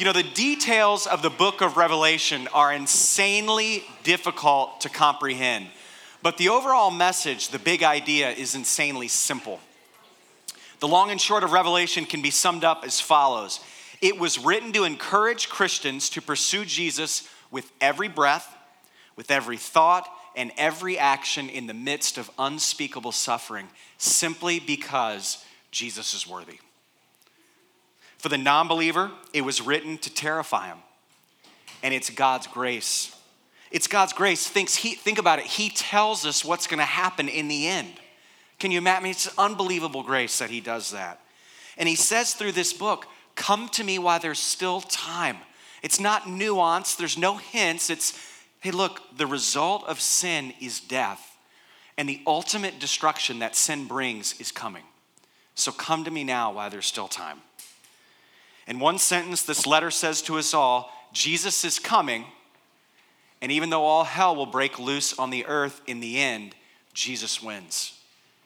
you know, the details of the book of Revelation are insanely difficult to comprehend. But the overall message, the big idea, is insanely simple. The long and short of Revelation can be summed up as follows It was written to encourage Christians to pursue Jesus with every breath, with every thought, and every action in the midst of unspeakable suffering, simply because Jesus is worthy. For the non believer, it was written to terrify him. And it's God's grace. It's God's grace. Thinks he, think about it. He tells us what's going to happen in the end. Can you imagine? It's unbelievable grace that He does that. And He says through this book, Come to me while there's still time. It's not nuance, there's no hints. It's, hey, look, the result of sin is death. And the ultimate destruction that sin brings is coming. So come to me now while there's still time. In one sentence, this letter says to us all Jesus is coming, and even though all hell will break loose on the earth in the end, Jesus wins.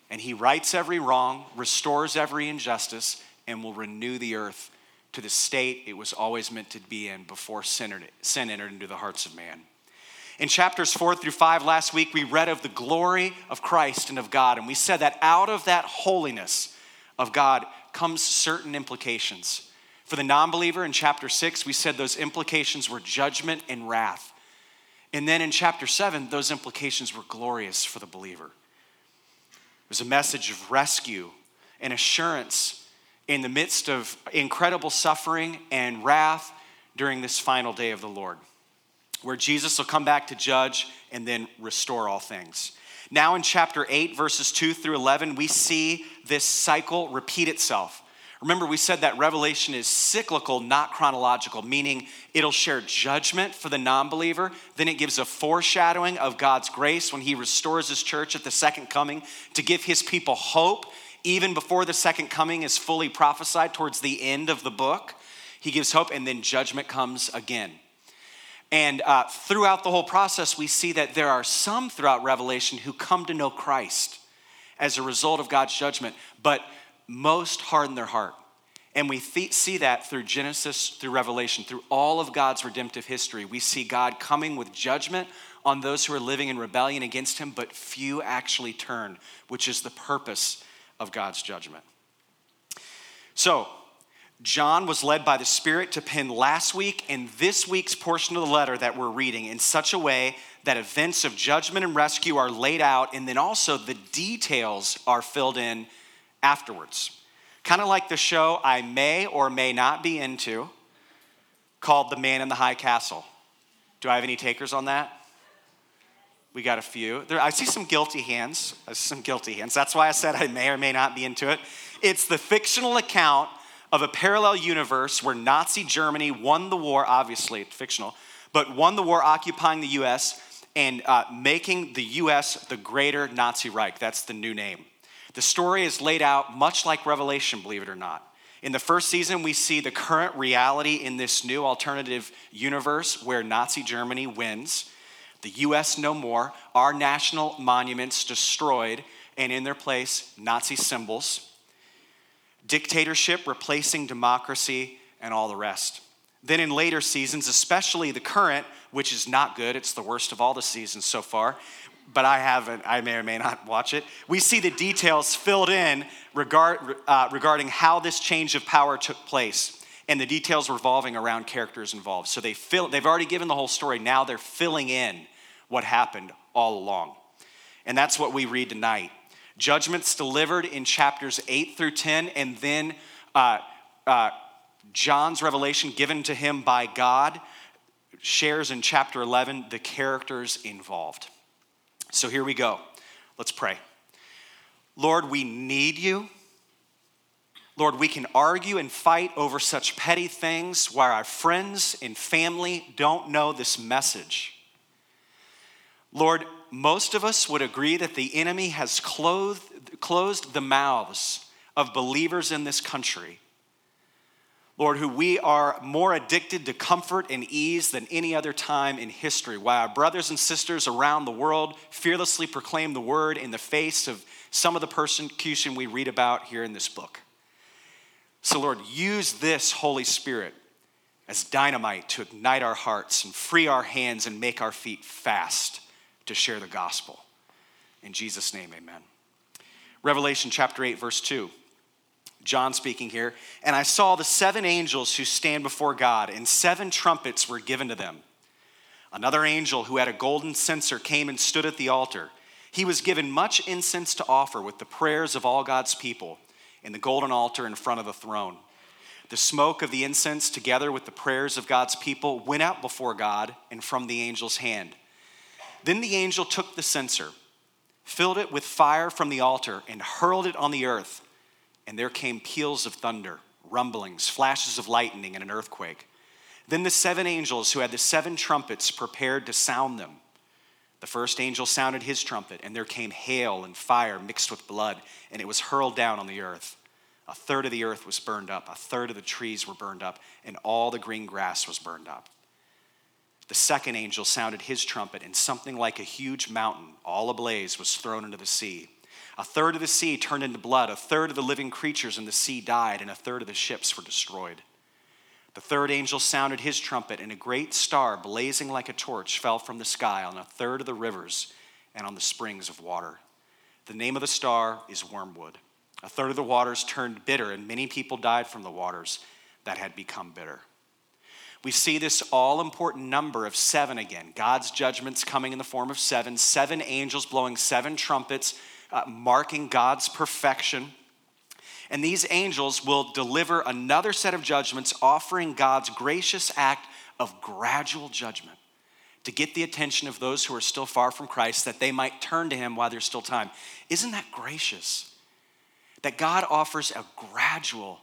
And he rights every wrong, restores every injustice, and will renew the earth to the state it was always meant to be in before sin entered into the hearts of man. In chapters four through five last week, we read of the glory of Christ and of God, and we said that out of that holiness of God comes certain implications. For the non believer in chapter six, we said those implications were judgment and wrath. And then in chapter seven, those implications were glorious for the believer. It was a message of rescue and assurance in the midst of incredible suffering and wrath during this final day of the Lord, where Jesus will come back to judge and then restore all things. Now, in chapter 8, verses 2 through 11, we see this cycle repeat itself. Remember, we said that Revelation is cyclical, not chronological, meaning it'll share judgment for the non believer. Then it gives a foreshadowing of God's grace when He restores His church at the second coming to give His people hope even before the second coming is fully prophesied towards the end of the book. He gives hope, and then judgment comes again. And uh, throughout the whole process, we see that there are some throughout Revelation who come to know Christ as a result of God's judgment. But most harden their heart. And we th- see that through Genesis, through Revelation, through all of God's redemptive history. We see God coming with judgment on those who are living in rebellion against Him, but few actually turn, which is the purpose of God's judgment. So, John was led by the Spirit to pen last week and this week's portion of the letter that we're reading in such a way that events of judgment and rescue are laid out, and then also the details are filled in afterwards. Kind of like the show I may or may not be into called The Man in the High Castle. Do I have any takers on that? We got a few. There, I see some guilty hands. I some guilty hands. That's why I said I may or may not be into it. It's the fictional account of a parallel universe where Nazi Germany won the war, obviously, it's fictional, but won the war occupying the US and uh, making the US the greater Nazi Reich. That's the new name. The story is laid out much like Revelation, believe it or not. In the first season, we see the current reality in this new alternative universe where Nazi Germany wins, the US no more, our national monuments destroyed, and in their place, Nazi symbols, dictatorship replacing democracy, and all the rest. Then in later seasons, especially the current, which is not good, it's the worst of all the seasons so far, but I haven't, I may or may not watch it. We see the details filled in regard, uh, regarding how this change of power took place and the details revolving around characters involved. So they fill, they've already given the whole story. Now they're filling in what happened all along. And that's what we read tonight. Judgments delivered in chapters 8 through 10, and then uh, uh, John's revelation given to him by God shares in chapter 11 the characters involved. So here we go. Let's pray. Lord, we need you. Lord, we can argue and fight over such petty things while our friends and family don't know this message. Lord, most of us would agree that the enemy has clothed, closed the mouths of believers in this country Lord, who we are more addicted to comfort and ease than any other time in history. While our brothers and sisters around the world fearlessly proclaim the word in the face of some of the persecution we read about here in this book. So, Lord, use this Holy Spirit as dynamite to ignite our hearts and free our hands and make our feet fast to share the gospel. In Jesus' name, amen. Revelation chapter 8, verse 2. John speaking here. And I saw the seven angels who stand before God, and seven trumpets were given to them. Another angel who had a golden censer came and stood at the altar. He was given much incense to offer with the prayers of all God's people in the golden altar in front of the throne. The smoke of the incense, together with the prayers of God's people, went out before God and from the angel's hand. Then the angel took the censer, filled it with fire from the altar, and hurled it on the earth. And there came peals of thunder, rumblings, flashes of lightning, and an earthquake. Then the seven angels who had the seven trumpets prepared to sound them. The first angel sounded his trumpet, and there came hail and fire mixed with blood, and it was hurled down on the earth. A third of the earth was burned up, a third of the trees were burned up, and all the green grass was burned up. The second angel sounded his trumpet, and something like a huge mountain, all ablaze, was thrown into the sea. A third of the sea turned into blood, a third of the living creatures in the sea died, and a third of the ships were destroyed. The third angel sounded his trumpet, and a great star, blazing like a torch, fell from the sky on a third of the rivers and on the springs of water. The name of the star is Wormwood. A third of the waters turned bitter, and many people died from the waters that had become bitter. We see this all important number of seven again. God's judgments coming in the form of seven, seven angels blowing seven trumpets, uh, marking God's perfection. And these angels will deliver another set of judgments, offering God's gracious act of gradual judgment to get the attention of those who are still far from Christ, that they might turn to Him while there's still time. Isn't that gracious? that God offers a gradual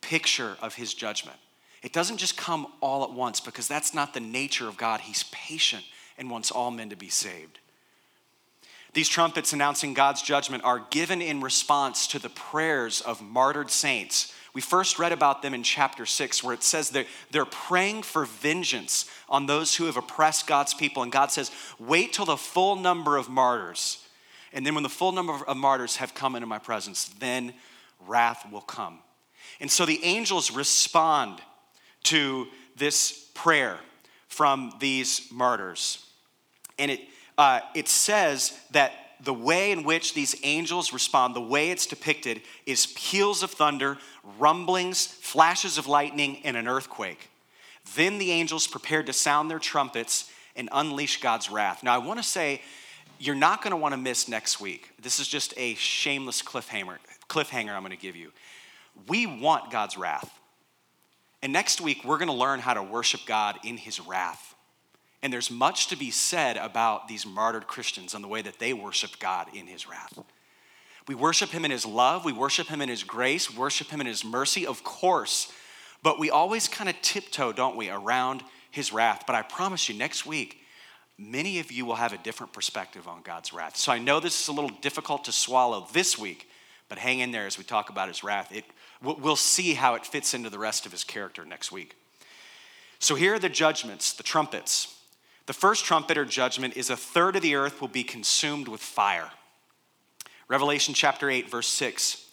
picture of his judgment. It doesn't just come all at once because that's not the nature of God. He's patient and wants all men to be saved. These trumpets announcing God's judgment are given in response to the prayers of martyred saints. We first read about them in chapter 6, where it says that they're praying for vengeance on those who have oppressed God's people. And God says, Wait till the full number of martyrs and then when the full number of martyrs have come into my presence, then wrath will come. And so the angels respond to this prayer from these martyrs. And it, uh, it says that the way in which these angels respond, the way it's depicted, is peals of thunder, rumblings, flashes of lightning, and an earthquake. Then the angels prepared to sound their trumpets and unleash God's wrath. Now, I want to say you're not going to want to miss next week. This is just a shameless cliffhanger, cliffhanger I'm going to give you. We want God's wrath. And next week, we're going to learn how to worship God in his wrath. And there's much to be said about these martyred Christians and the way that they worship God in his wrath. We worship him in his love, we worship him in his grace, worship him in his mercy, of course. But we always kind of tiptoe, don't we, around his wrath. But I promise you, next week, many of you will have a different perspective on God's wrath. So I know this is a little difficult to swallow this week, but hang in there as we talk about his wrath. It, we'll see how it fits into the rest of his character next week. So here are the judgments, the trumpets. The first trumpet or judgment is a third of the earth will be consumed with fire. Revelation chapter 8, verse 6.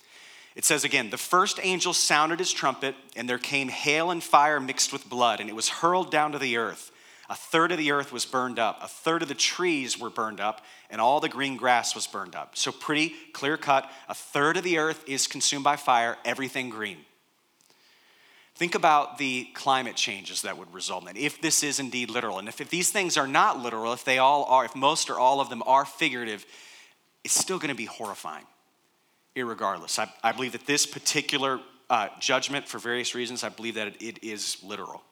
It says again, the first angel sounded his trumpet, and there came hail and fire mixed with blood, and it was hurled down to the earth. A third of the earth was burned up, a third of the trees were burned up, and all the green grass was burned up. So, pretty clear cut a third of the earth is consumed by fire, everything green. Think about the climate changes that would result in that, if this is indeed literal. And if, if these things are not literal, if they all are, if most or all of them are figurative, it's still going to be horrifying, irregardless. I, I believe that this particular uh, judgment, for various reasons, I believe that it, it is literal.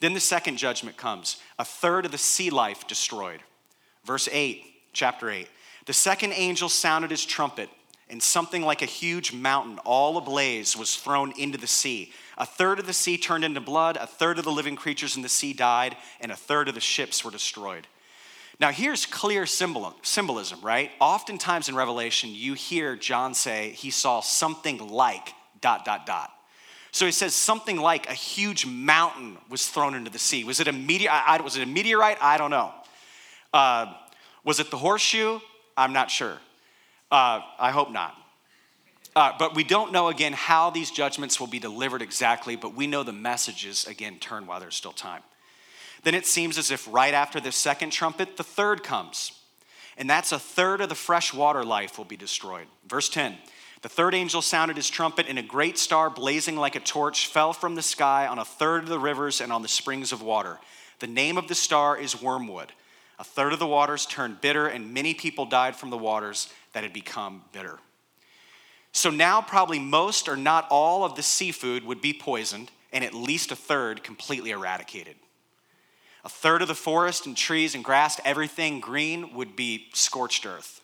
Then the second judgment comes a third of the sea life destroyed. Verse 8, chapter 8. The second angel sounded his trumpet, and something like a huge mountain, all ablaze, was thrown into the sea. A third of the sea turned into blood, a third of the living creatures in the sea died, and a third of the ships were destroyed. Now, here's clear symbolism, right? Oftentimes in Revelation, you hear John say he saw something like dot, dot, dot. So he says something like a huge mountain was thrown into the sea. Was it a meteor? Was it a meteorite? I don't know. Uh, was it the horseshoe? I'm not sure. Uh, I hope not. Uh, but we don't know again how these judgments will be delivered exactly, but we know the messages again turn while there's still time. Then it seems as if right after the second trumpet, the third comes. And that's a third of the fresh water life will be destroyed. Verse 10 The third angel sounded his trumpet, and a great star blazing like a torch fell from the sky on a third of the rivers and on the springs of water. The name of the star is Wormwood. A third of the waters turned bitter, and many people died from the waters that had become bitter. So now, probably most or not all of the seafood would be poisoned, and at least a third completely eradicated. A third of the forest and trees and grass, everything green, would be scorched earth.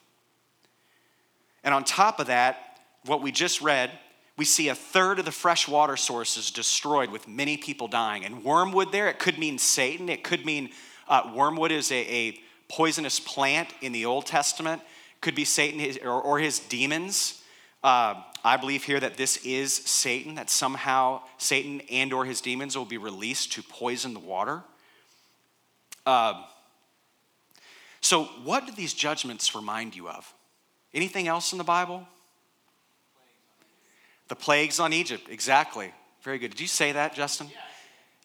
And on top of that, what we just read, we see a third of the fresh water sources destroyed with many people dying. And wormwood there, it could mean Satan, it could mean uh, wormwood is a, a, poisonous plant in the Old Testament, could be Satan or, or, his demons. Uh, I believe here that this is Satan, that somehow Satan and or his demons will be released to poison the water. Uh, so, what do these judgments remind you of? Anything else in the Bible? The plagues on Egypt, exactly. Very good. Did you say that, Justin?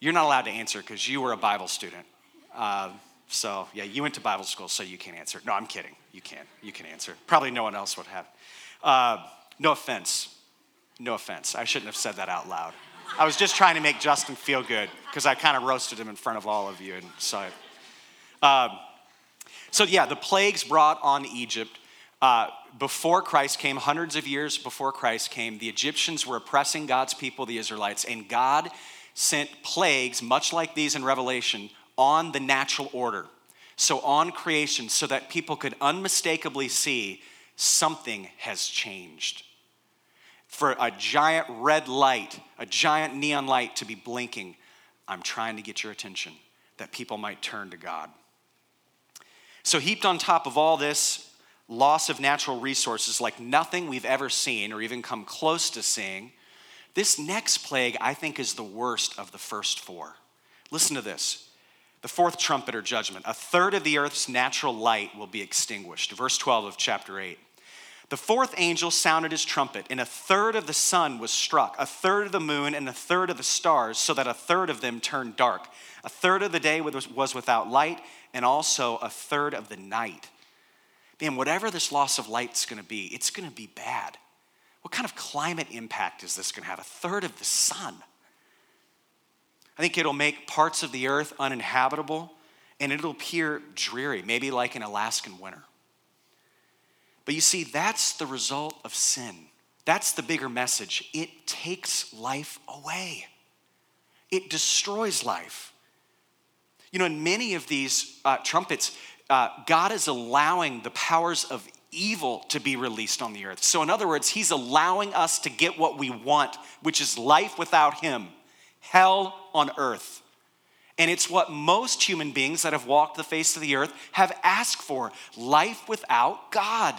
You're not allowed to answer because you were a Bible student. Uh, so, yeah, you went to Bible school, so you can't answer. No, I'm kidding. You can. You can answer. Probably no one else would have. Uh, no offense. No offense. I shouldn't have said that out loud. I was just trying to make Justin feel good because I kind of roasted him in front of all of you. And so, um, so yeah, the plagues brought on Egypt. Uh, before Christ came, hundreds of years before Christ came, the Egyptians were oppressing God's people, the Israelites, and God sent plagues, much like these in Revelation, on the natural order. So, on creation, so that people could unmistakably see something has changed. For a giant red light, a giant neon light to be blinking, I'm trying to get your attention that people might turn to God. So, heaped on top of all this loss of natural resources, like nothing we've ever seen or even come close to seeing, this next plague, I think, is the worst of the first four. Listen to this the fourth trumpet or judgment. A third of the earth's natural light will be extinguished. Verse 12 of chapter 8. The fourth angel sounded his trumpet, and a third of the sun was struck, a third of the moon, and a third of the stars, so that a third of them turned dark. A third of the day was without light, and also a third of the night. Man, whatever this loss of light is going to be, it's going to be bad. What kind of climate impact is this going to have? A third of the sun. I think it'll make parts of the earth uninhabitable and it'll appear dreary, maybe like an Alaskan winter. But you see, that's the result of sin. That's the bigger message. It takes life away, it destroys life. You know, in many of these uh, trumpets, uh, God is allowing the powers of evil to be released on the earth. So, in other words, He's allowing us to get what we want, which is life without Him hell on earth. And it's what most human beings that have walked the face of the earth have asked for life without God.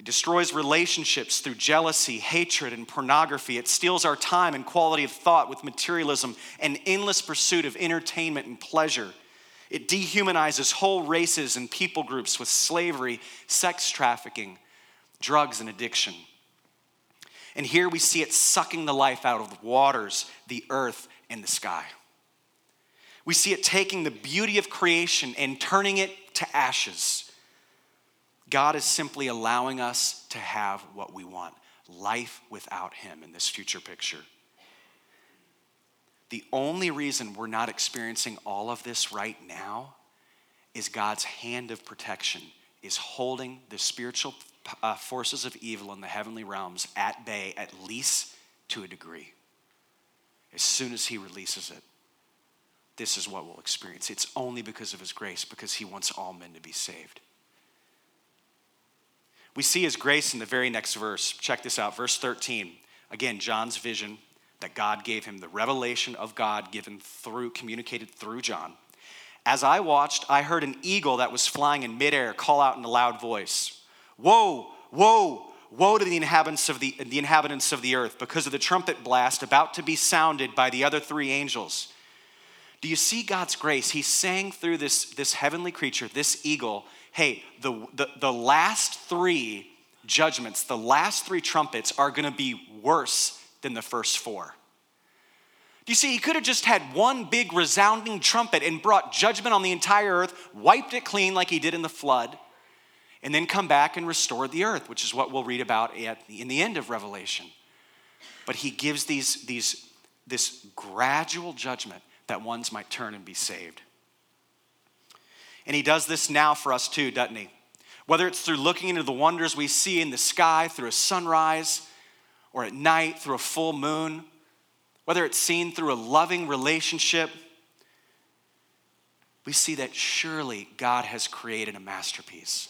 It destroys relationships through jealousy, hatred, and pornography. It steals our time and quality of thought with materialism and endless pursuit of entertainment and pleasure. It dehumanizes whole races and people groups with slavery, sex trafficking, drugs, and addiction. And here we see it sucking the life out of the waters, the earth, and the sky. We see it taking the beauty of creation and turning it to ashes. God is simply allowing us to have what we want life without Him in this future picture. The only reason we're not experiencing all of this right now is God's hand of protection is holding the spiritual uh, forces of evil in the heavenly realms at bay, at least to a degree. As soon as He releases it, this is what we'll experience. It's only because of His grace, because He wants all men to be saved. We see His grace in the very next verse. Check this out, verse 13. Again, John's vision that God gave him, the revelation of God given through, communicated through John. As I watched, I heard an eagle that was flying in midair call out in a loud voice. Woe, woe, woe to the inhabitants of the, the inhabitants of the earth because of the trumpet blast about to be sounded by the other three angels. Do you see God's grace? He sang through this, this heavenly creature, this eagle, hey, the, the, the last three judgments, the last three trumpets are going to be worse than the first four. You see, he could have just had one big resounding trumpet and brought judgment on the entire earth, wiped it clean like he did in the flood, and then come back and restore the earth, which is what we'll read about at, in the end of Revelation. But he gives these, these, this gradual judgment that ones might turn and be saved. And he does this now for us too, doesn't he? Whether it's through looking into the wonders we see in the sky through a sunrise, or at night through a full moon, whether it's seen through a loving relationship, we see that surely God has created a masterpiece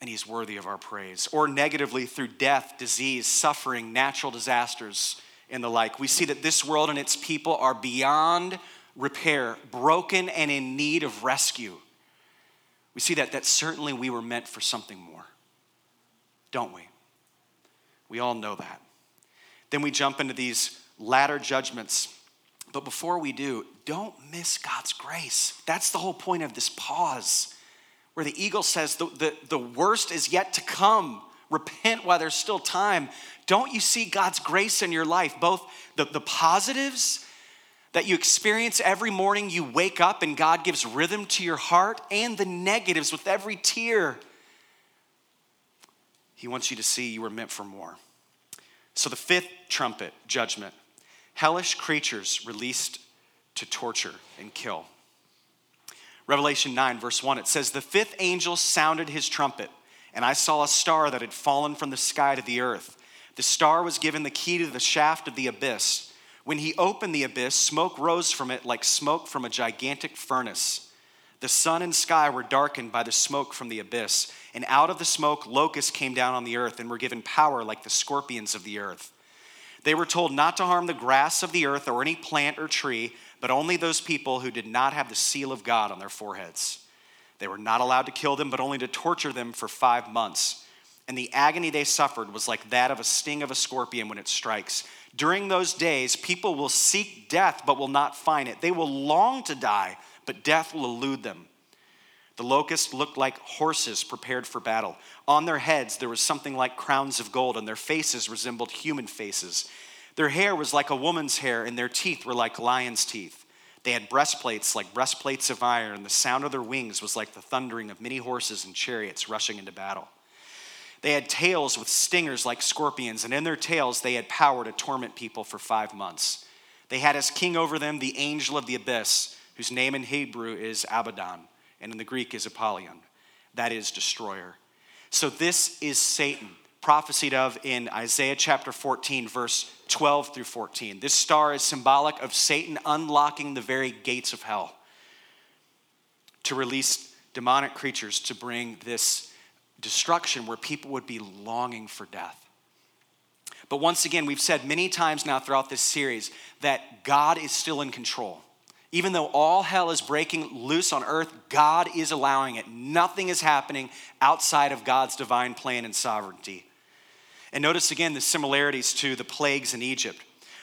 and he's worthy of our praise. Or negatively through death, disease, suffering, natural disasters, and the like. We see that this world and its people are beyond repair, broken and in need of rescue. We see that that certainly we were meant for something more. Don't we? We all know that. Then we jump into these latter judgments. But before we do, don't miss God's grace. That's the whole point of this pause, where the eagle says the, the, the worst is yet to come. Repent while there's still time. Don't you see God's grace in your life? Both the, the positives that you experience every morning you wake up and God gives rhythm to your heart, and the negatives with every tear. He wants you to see you were meant for more. So, the fifth trumpet, judgment hellish creatures released to torture and kill. Revelation 9, verse 1, it says, The fifth angel sounded his trumpet, and I saw a star that had fallen from the sky to the earth. The star was given the key to the shaft of the abyss. When he opened the abyss, smoke rose from it like smoke from a gigantic furnace. The sun and sky were darkened by the smoke from the abyss, and out of the smoke, locusts came down on the earth and were given power like the scorpions of the earth. They were told not to harm the grass of the earth or any plant or tree, but only those people who did not have the seal of God on their foreheads. They were not allowed to kill them, but only to torture them for five months. And the agony they suffered was like that of a sting of a scorpion when it strikes. During those days, people will seek death, but will not find it. They will long to die, but death will elude them. The locusts looked like horses prepared for battle. On their heads, there was something like crowns of gold, and their faces resembled human faces. Their hair was like a woman's hair, and their teeth were like lion's teeth. They had breastplates like breastplates of iron, and the sound of their wings was like the thundering of many horses and chariots rushing into battle. They had tails with stingers like scorpions, and in their tails they had power to torment people for five months. They had as king over them the angel of the abyss, whose name in Hebrew is Abaddon and in the Greek is Apollyon, that is, destroyer. So this is Satan, prophesied of in Isaiah chapter 14, verse 12 through 14. This star is symbolic of Satan unlocking the very gates of hell to release demonic creatures to bring this destruction where people would be longing for death. But once again, we've said many times now throughout this series that God is still in control. Even though all hell is breaking loose on earth, God is allowing it. Nothing is happening outside of God's divine plan and sovereignty. And notice again the similarities to the plagues in Egypt.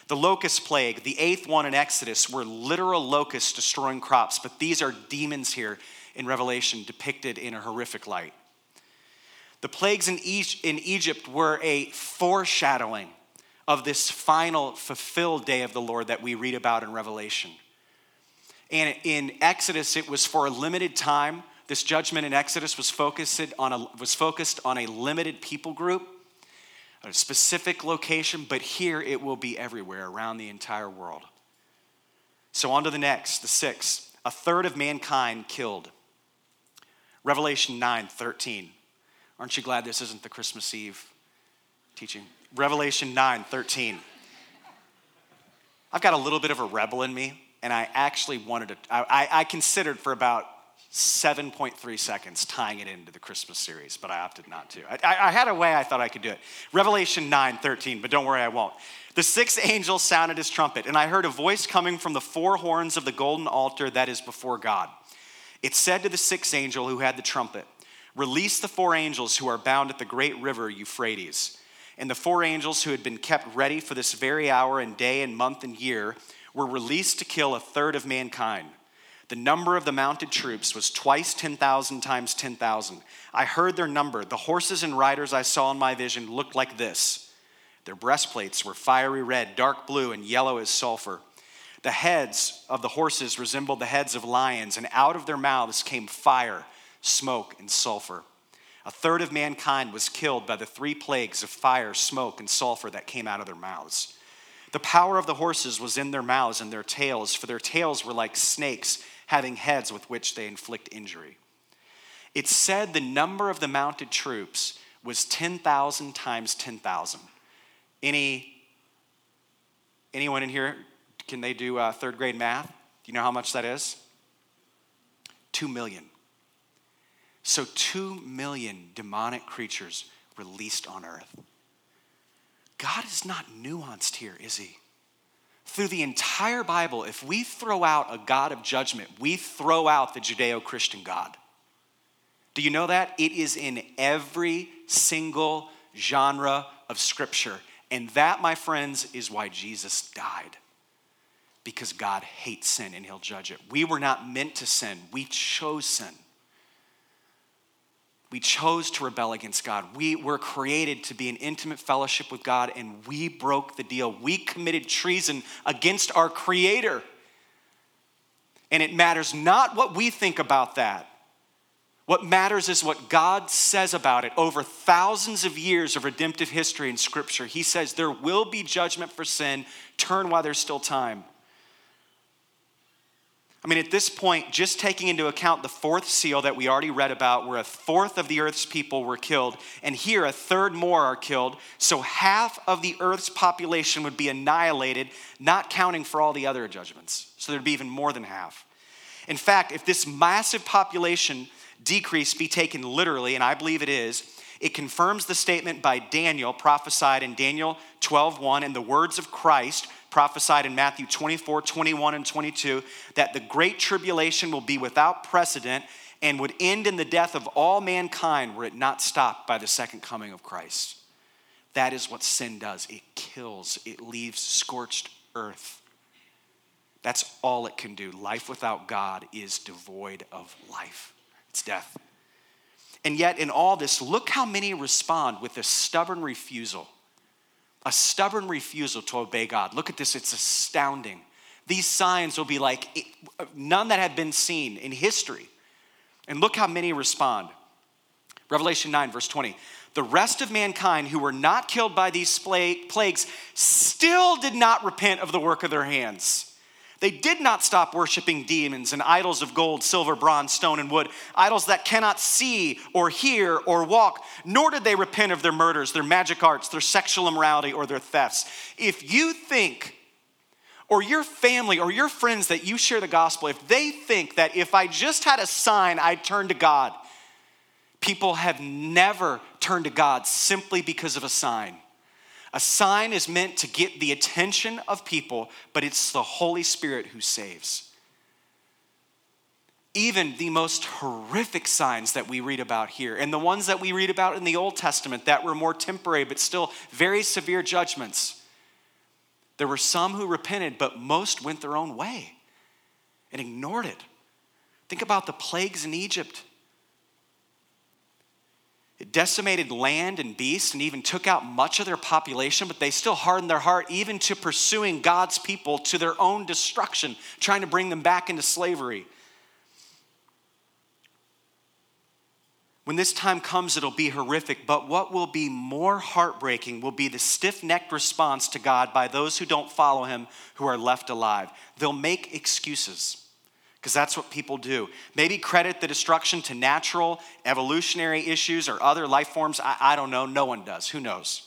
The locust plague, the eighth one in Exodus, were literal locusts destroying crops, but these are demons here in Revelation depicted in a horrific light. The plagues in Egypt were a foreshadowing of this final fulfilled day of the Lord that we read about in Revelation. And in Exodus, it was for a limited time. This judgment in Exodus was focused on a, was focused on a limited people group, a specific location, but here it will be everywhere around the entire world. So, on to the next, the sixth. A third of mankind killed. Revelation 9 13. Aren't you glad this isn't the Christmas Eve teaching? Revelation 9 13. I've got a little bit of a rebel in me and I actually wanted to, I, I considered for about 7.3 seconds tying it into the Christmas series, but I opted not to. I, I, had a way I thought I could do it. Revelation 9 13, but don't worry, I won't. The sixth angel sounded his trumpet, and I heard a voice coming from the four horns of the golden altar that is before God. It said to the sixth angel who had the trumpet, Release the four angels who are bound at the great river Euphrates. And the four angels who had been kept ready for this very hour and day and month and year were released to kill a third of mankind. The number of the mounted troops was twice 10,000 times 10,000. I heard their number. The horses and riders I saw in my vision looked like this. Their breastplates were fiery red, dark blue, and yellow as sulfur. The heads of the horses resembled the heads of lions, and out of their mouths came fire, smoke, and sulfur. A third of mankind was killed by the three plagues of fire, smoke, and sulfur that came out of their mouths. The power of the horses was in their mouths and their tails, for their tails were like snakes having heads with which they inflict injury. It said the number of the mounted troops was 10,000 times 10,000. Any anyone in here can they do uh, third grade math? Do you know how much that is? 2 million. So 2 million demonic creatures released on earth. God is not nuanced here, is he? through the entire Bible, if we throw out a God of judgment, we throw out the Judeo Christian God. Do you know that? It is in every single genre of Scripture. And that, my friends, is why Jesus died. Because God hates sin and He'll judge it. We were not meant to sin, we chose sin. We chose to rebel against God. We were created to be in intimate fellowship with God, and we broke the deal. We committed treason against our Creator. And it matters not what we think about that. What matters is what God says about it. Over thousands of years of redemptive history in Scripture, He says there will be judgment for sin. Turn while there's still time. I mean, at this point, just taking into account the fourth seal that we already read about, where a fourth of the earth's people were killed, and here a third more are killed, so half of the earth's population would be annihilated, not counting for all the other judgments. So there'd be even more than half. In fact, if this massive population decrease be taken literally, and I believe it is, it confirms the statement by Daniel prophesied in Daniel 12:1 and the words of Christ prophesied in Matthew 24, 21, and 22 that the great tribulation will be without precedent and would end in the death of all mankind were it not stopped by the second coming of Christ. That is what sin does it kills, it leaves scorched earth. That's all it can do. Life without God is devoid of life, it's death. And yet, in all this, look how many respond with a stubborn refusal a stubborn refusal to obey God. Look at this, it's astounding. These signs will be like none that have been seen in history. And look how many respond. Revelation 9, verse 20. The rest of mankind who were not killed by these plagues still did not repent of the work of their hands. They did not stop worshiping demons and idols of gold, silver, bronze, stone, and wood, idols that cannot see or hear or walk, nor did they repent of their murders, their magic arts, their sexual immorality, or their thefts. If you think, or your family or your friends that you share the gospel, if they think that if I just had a sign, I'd turn to God, people have never turned to God simply because of a sign. A sign is meant to get the attention of people, but it's the Holy Spirit who saves. Even the most horrific signs that we read about here, and the ones that we read about in the Old Testament that were more temporary but still very severe judgments, there were some who repented, but most went their own way and ignored it. Think about the plagues in Egypt. It decimated land and beasts and even took out much of their population, but they still hardened their heart even to pursuing God's people to their own destruction, trying to bring them back into slavery. When this time comes, it'll be horrific, but what will be more heartbreaking will be the stiff necked response to God by those who don't follow Him who are left alive. They'll make excuses because that's what people do. Maybe credit the destruction to natural, evolutionary issues or other life forms. I, I, don't know. No one does. Who knows?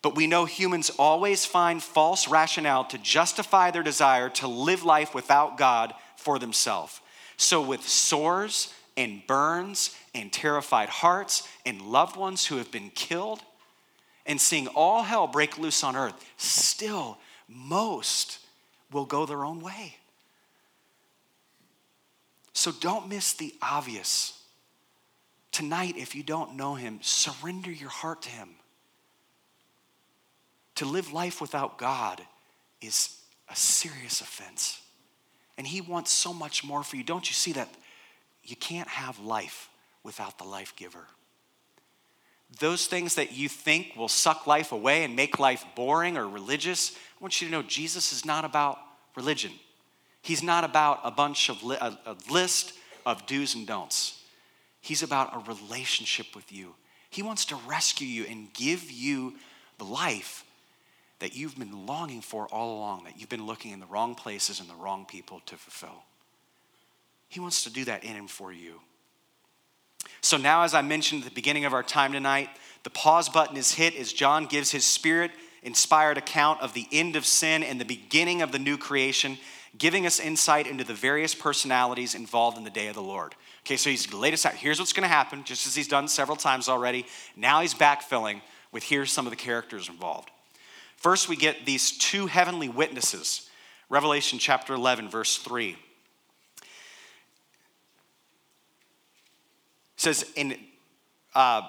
But we know humans always find false rationale to justify their desire to live life without God for themselves. So, with sores and burns and terrified hearts and loved ones who have been killed, and seeing all hell break loose on earth, still most will go their own way. So don't miss the obvious. Tonight, if you don't know Him, surrender your heart to Him. To live life without God is a serious offense. And He wants so much more for you. Don't you see that you can't have life without the life giver? Those things that you think will suck life away and make life boring or religious, I want you to know Jesus is not about religion. He's not about a bunch of li- a, a list of do's and don'ts. He's about a relationship with you. He wants to rescue you and give you the life that you've been longing for all along, that you've been looking in the wrong places and the wrong people to fulfill. He wants to do that in and for you. So now, as I mentioned at the beginning of our time tonight, the pause button is hit as John gives his spirit inspired account of the end of sin and the beginning of the new creation, giving us insight into the various personalities involved in the day of the Lord. Okay, so he's laid us out. Here's what's going to happen, just as he's done several times already. Now he's backfilling with here's some of the characters involved. First, we get these two heavenly witnesses. Revelation chapter 11, verse 3. says, in, uh,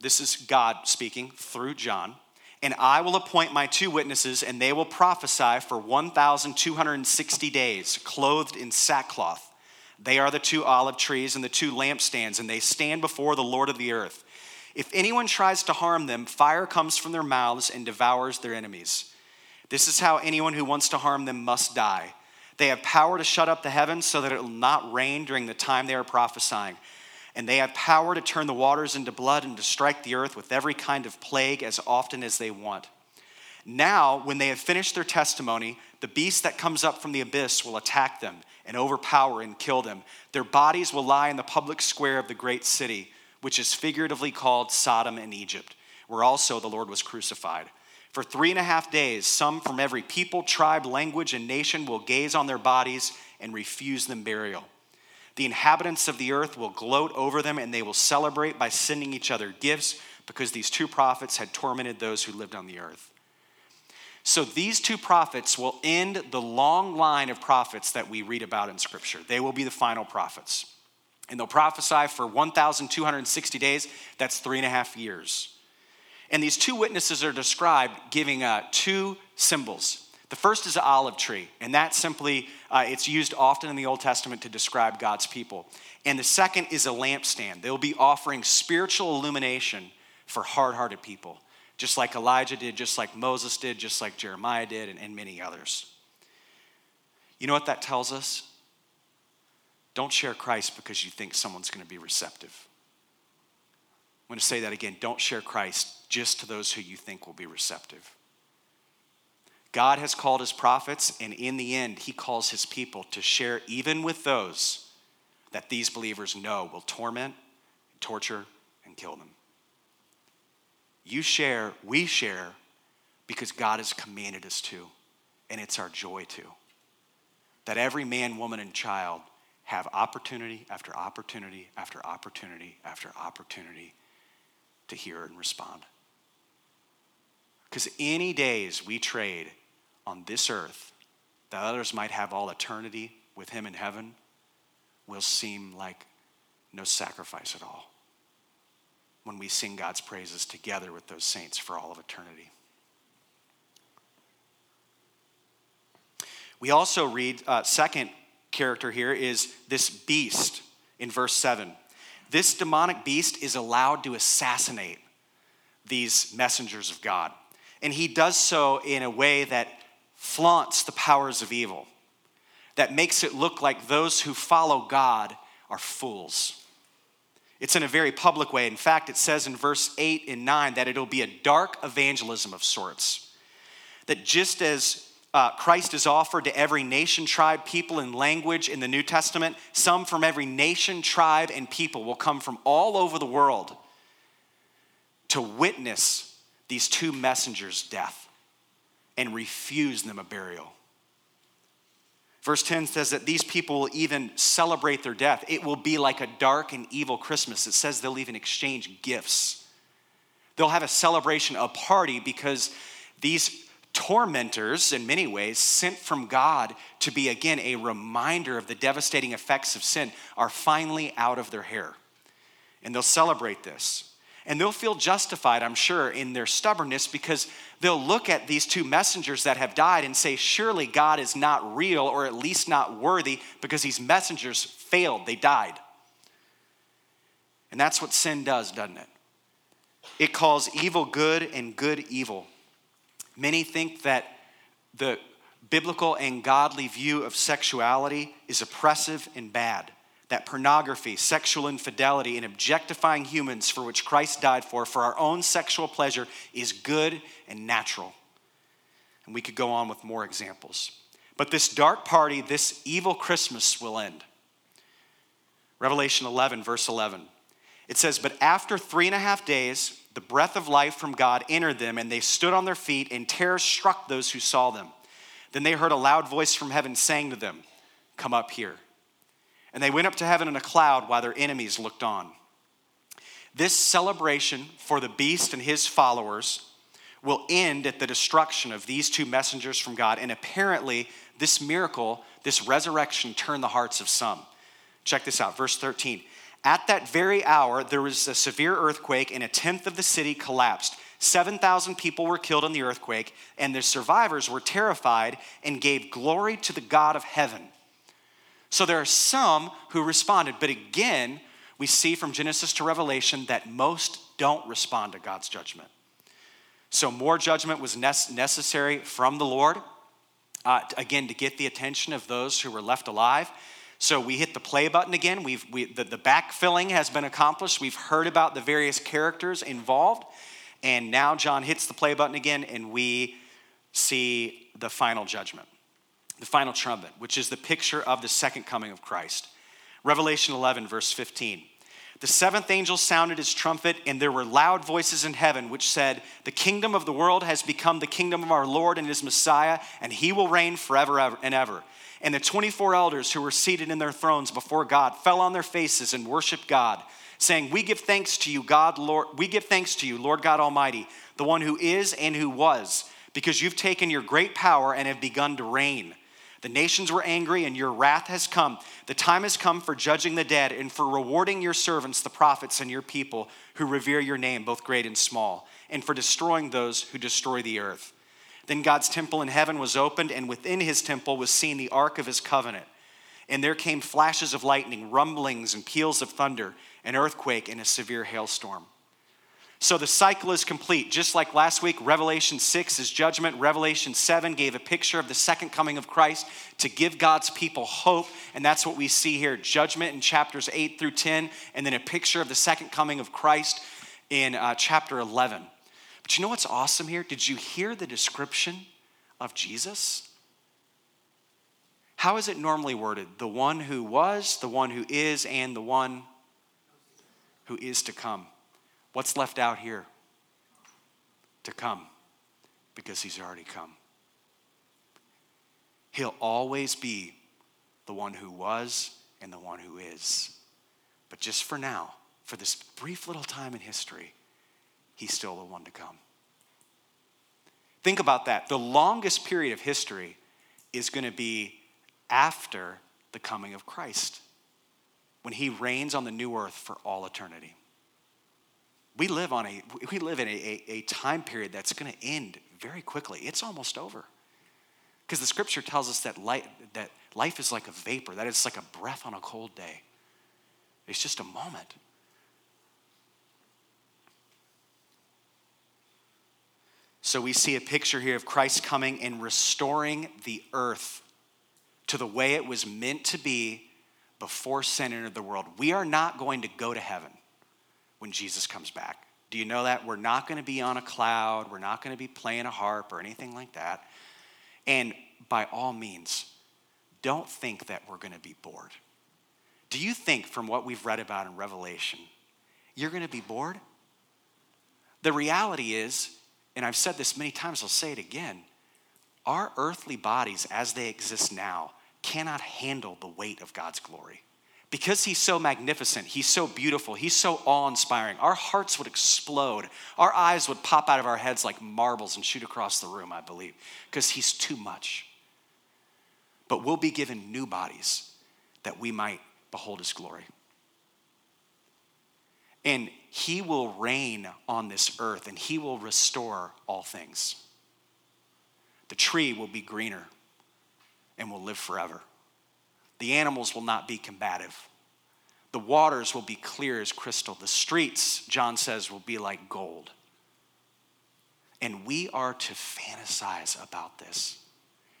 this is God speaking through John, and I will appoint my two witnesses, and they will prophesy for 1,260 days, clothed in sackcloth. They are the two olive trees and the two lampstands, and they stand before the Lord of the earth. If anyone tries to harm them, fire comes from their mouths and devours their enemies. This is how anyone who wants to harm them must die. They have power to shut up the heavens so that it will not rain during the time they are prophesying. And they have power to turn the waters into blood and to strike the earth with every kind of plague as often as they want. Now, when they have finished their testimony, the beast that comes up from the abyss will attack them and overpower and kill them. Their bodies will lie in the public square of the great city, which is figuratively called Sodom and Egypt, where also the Lord was crucified. For three and a half days, some from every people, tribe, language, and nation will gaze on their bodies and refuse them burial. The inhabitants of the earth will gloat over them, and they will celebrate by sending each other gifts because these two prophets had tormented those who lived on the earth. So these two prophets will end the long line of prophets that we read about in Scripture. They will be the final prophets. And they'll prophesy for 1,260 days. That's three and a half years. And these two witnesses are described giving uh, two symbols. The first is an olive tree, and that simply, uh, it's used often in the Old Testament to describe God's people. And the second is a lampstand. They'll be offering spiritual illumination for hard hearted people just like Elijah did, just like Moses did, just like Jeremiah did, and, and many others. You know what that tells us? Don't share Christ because you think someone's going to be receptive. I'm going to say that again. Don't share Christ just to those who you think will be receptive. God has called his prophets, and in the end, he calls his people to share even with those that these believers know will torment, torture, and kill them. You share, we share, because God has commanded us to, and it's our joy to. That every man, woman, and child have opportunity after opportunity after opportunity after opportunity to hear and respond. Because any days we trade on this earth that others might have all eternity with Him in heaven will seem like no sacrifice at all when we sing God's praises together with those saints for all of eternity. We also read, uh, second character here is this beast in verse 7. This demonic beast is allowed to assassinate these messengers of God. And he does so in a way that flaunts the powers of evil, that makes it look like those who follow God are fools. It's in a very public way. In fact, it says in verse 8 and 9 that it'll be a dark evangelism of sorts. That just as uh, Christ is offered to every nation, tribe, people, and language in the New Testament, some from every nation, tribe, and people will come from all over the world to witness these two messengers' death and refuse them a burial. Verse 10 says that these people will even celebrate their death. It will be like a dark and evil Christmas. It says they'll even exchange gifts. They'll have a celebration, a party, because these tormentors, in many ways, sent from God to be, again, a reminder of the devastating effects of sin, are finally out of their hair. And they'll celebrate this. And they'll feel justified, I'm sure, in their stubbornness because they'll look at these two messengers that have died and say, Surely God is not real or at least not worthy because these messengers failed, they died. And that's what sin does, doesn't it? It calls evil good and good evil. Many think that the biblical and godly view of sexuality is oppressive and bad that pornography, sexual infidelity, and objectifying humans for which Christ died for, for our own sexual pleasure, is good and natural. And we could go on with more examples. But this dark party, this evil Christmas will end. Revelation 11, verse 11. It says, But after three and a half days, the breath of life from God entered them, and they stood on their feet, and terror struck those who saw them. Then they heard a loud voice from heaven saying to them, Come up here. And they went up to heaven in a cloud while their enemies looked on. This celebration for the beast and his followers will end at the destruction of these two messengers from God. And apparently, this miracle, this resurrection, turned the hearts of some. Check this out, verse 13. At that very hour, there was a severe earthquake, and a tenth of the city collapsed. 7,000 people were killed in the earthquake, and the survivors were terrified and gave glory to the God of heaven. So there are some who responded, but again, we see from Genesis to Revelation that most don't respond to God's judgment. So more judgment was necessary from the Lord, uh, again, to get the attention of those who were left alive. So we hit the play button again. We've, we, the, the backfilling has been accomplished. We've heard about the various characters involved. And now John hits the play button again, and we see the final judgment the final trumpet, which is the picture of the second coming of Christ. Revelation 11, verse 15. The seventh angel sounded his trumpet, and there were loud voices in heaven which said, The kingdom of the world has become the kingdom of our Lord and his Messiah, and he will reign forever and ever. And the 24 elders who were seated in their thrones before God fell on their faces and worshiped God, saying, We give thanks to you, God, Lord, we give thanks to you, Lord God Almighty, the one who is and who was, because you've taken your great power and have begun to reign. The nations were angry, and your wrath has come. The time has come for judging the dead and for rewarding your servants, the prophets, and your people who revere your name, both great and small, and for destroying those who destroy the earth. Then God's temple in heaven was opened, and within his temple was seen the ark of his covenant. And there came flashes of lightning, rumblings, and peals of thunder, an earthquake, and a severe hailstorm. So the cycle is complete. Just like last week, Revelation 6 is judgment. Revelation 7 gave a picture of the second coming of Christ to give God's people hope. And that's what we see here judgment in chapters 8 through 10, and then a picture of the second coming of Christ in uh, chapter 11. But you know what's awesome here? Did you hear the description of Jesus? How is it normally worded? The one who was, the one who is, and the one who is to come. What's left out here? To come, because he's already come. He'll always be the one who was and the one who is. But just for now, for this brief little time in history, he's still the one to come. Think about that. The longest period of history is going to be after the coming of Christ, when he reigns on the new earth for all eternity we live on a we live in a, a, a time period that's going to end very quickly. It's almost over. Because the scripture tells us that life, that life is like a vapor that it's like a breath on a cold day. It's just a moment. So we see a picture here of christ coming and restoring the earth to the way it was meant to be before sin entered the world. We are not going to go to heaven when Jesus comes back. Do you know that? We're not going to be on a cloud. We're not going to be playing a harp or anything like that. And by all means, don't think that we're going to be bored. Do you think, from what we've read about in Revelation, you're going to be bored? The reality is, and I've said this many times, I'll say it again our earthly bodies as they exist now cannot handle the weight of God's glory because he's so magnificent, he's so beautiful, he's so awe inspiring, our hearts would explode. Our eyes would pop out of our heads like marbles and shoot across the room, I believe, because he's too much. But we'll be given new bodies that we might behold his glory. And he will reign on this earth and he will restore all things. The tree will be greener and will live forever. The animals will not be combative. The waters will be clear as crystal. The streets, John says, will be like gold. And we are to fantasize about this.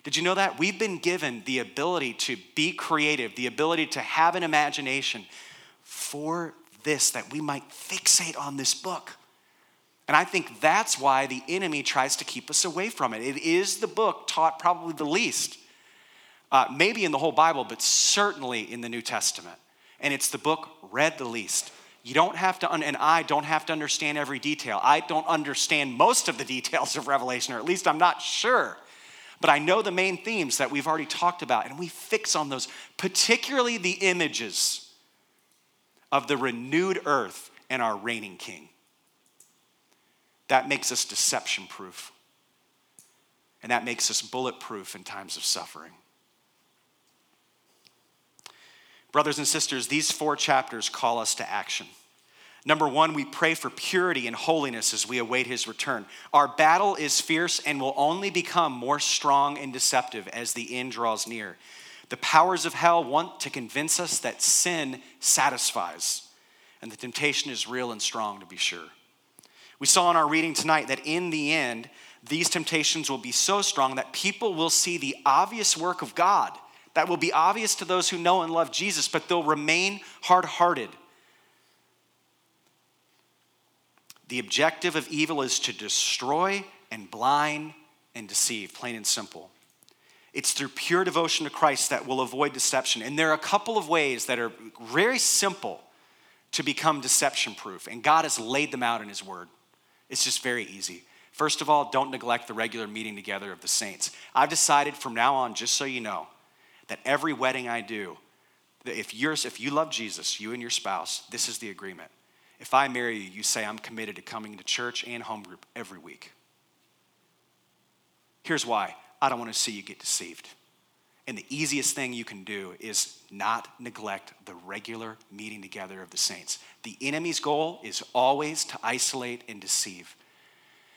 Did you know that? We've been given the ability to be creative, the ability to have an imagination for this, that we might fixate on this book. And I think that's why the enemy tries to keep us away from it. It is the book taught probably the least, uh, maybe in the whole Bible, but certainly in the New Testament. And it's the book read the least. You don't have to, un- and I don't have to understand every detail. I don't understand most of the details of Revelation, or at least I'm not sure. But I know the main themes that we've already talked about, and we fix on those, particularly the images of the renewed earth and our reigning king. That makes us deception proof, and that makes us bulletproof in times of suffering. Brothers and sisters, these four chapters call us to action. Number one, we pray for purity and holiness as we await his return. Our battle is fierce and will only become more strong and deceptive as the end draws near. The powers of hell want to convince us that sin satisfies, and the temptation is real and strong to be sure. We saw in our reading tonight that in the end, these temptations will be so strong that people will see the obvious work of God that will be obvious to those who know and love Jesus, but they'll remain hard hearted. The objective of evil is to destroy and blind and deceive, plain and simple. It's through pure devotion to Christ that we'll avoid deception. And there are a couple of ways that are very simple to become deception proof, and God has laid them out in His Word. It's just very easy. First of all, don't neglect the regular meeting together of the saints. I've decided from now on, just so you know, that every wedding I do, if, you're, if you love Jesus, you and your spouse, this is the agreement. If I marry you, you say, I'm committed to coming to church and home group every week. Here's why I don't want to see you get deceived. And the easiest thing you can do is not neglect the regular meeting together of the saints. The enemy's goal is always to isolate and deceive.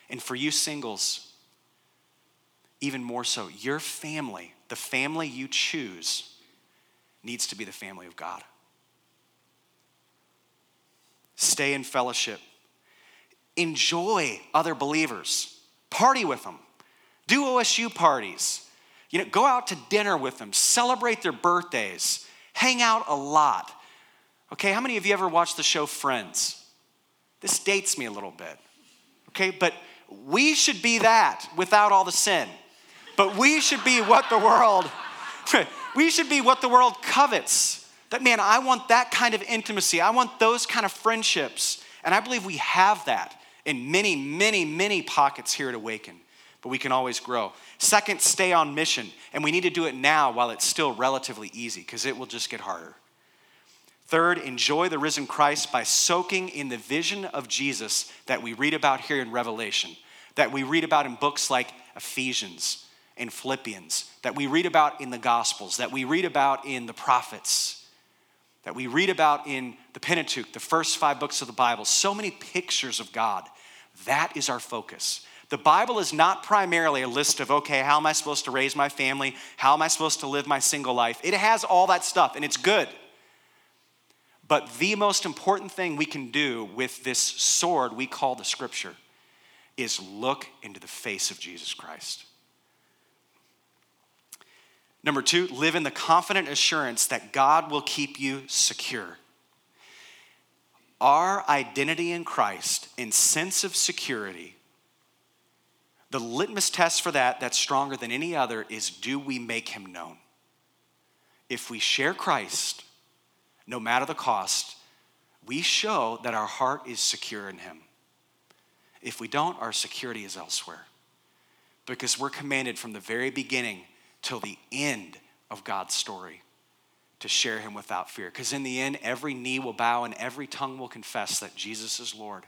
And for you singles, even more so, your family the family you choose needs to be the family of God. Stay in fellowship. Enjoy other believers. Party with them. Do OSU parties. You know, go out to dinner with them. Celebrate their birthdays. Hang out a lot. Okay, how many of you ever watched the show Friends? This dates me a little bit. Okay, but we should be that without all the sin. But we should be what the world, we should be what the world covets. That, man, I want that kind of intimacy. I want those kind of friendships. And I believe we have that in many, many, many pockets here at Awaken, but we can always grow. Second, stay on mission. And we need to do it now while it's still relatively easy because it will just get harder. Third, enjoy the risen Christ by soaking in the vision of Jesus that we read about here in Revelation, that we read about in books like Ephesians, in Philippians, that we read about in the Gospels, that we read about in the prophets, that we read about in the Pentateuch, the first five books of the Bible, so many pictures of God. That is our focus. The Bible is not primarily a list of, okay, how am I supposed to raise my family? How am I supposed to live my single life? It has all that stuff, and it's good. But the most important thing we can do with this sword we call the scripture is look into the face of Jesus Christ. Number two, live in the confident assurance that God will keep you secure. Our identity in Christ and sense of security, the litmus test for that, that's stronger than any other, is do we make him known? If we share Christ, no matter the cost, we show that our heart is secure in him. If we don't, our security is elsewhere. Because we're commanded from the very beginning till the end of God's story to share him without fear. Because in the end, every knee will bow and every tongue will confess that Jesus is Lord.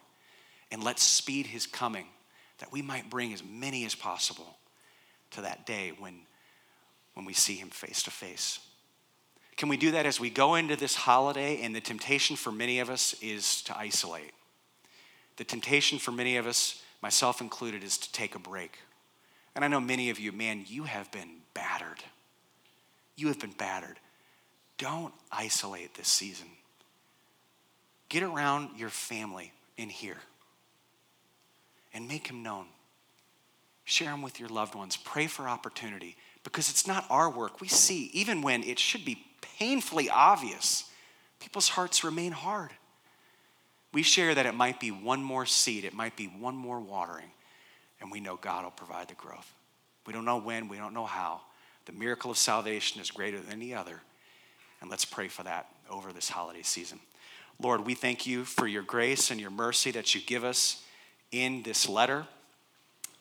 And let's speed his coming that we might bring as many as possible to that day when, when we see him face to face. Can we do that as we go into this holiday? And the temptation for many of us is to isolate. The temptation for many of us, myself included, is to take a break. And I know many of you, man, you have been. You have been battered. Don't isolate this season. Get around your family in here and make him known. Share him with your loved ones. Pray for opportunity because it's not our work. We see, even when it should be painfully obvious, people's hearts remain hard. We share that it might be one more seed, it might be one more watering, and we know God will provide the growth. We don't know when, we don't know how. The miracle of salvation is greater than any other. And let's pray for that over this holiday season. Lord, we thank you for your grace and your mercy that you give us in this letter.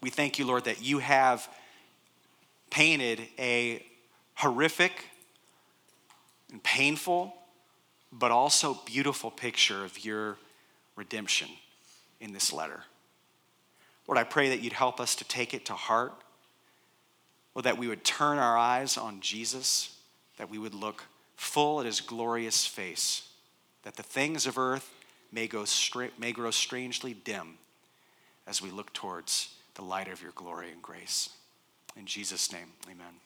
We thank you, Lord, that you have painted a horrific and painful, but also beautiful picture of your redemption in this letter. Lord, I pray that you'd help us to take it to heart, or that we would turn our eyes on Jesus, that we would look full at his glorious face, that the things of earth may, go may grow strangely dim as we look towards the light of your glory and grace. In Jesus' name, amen.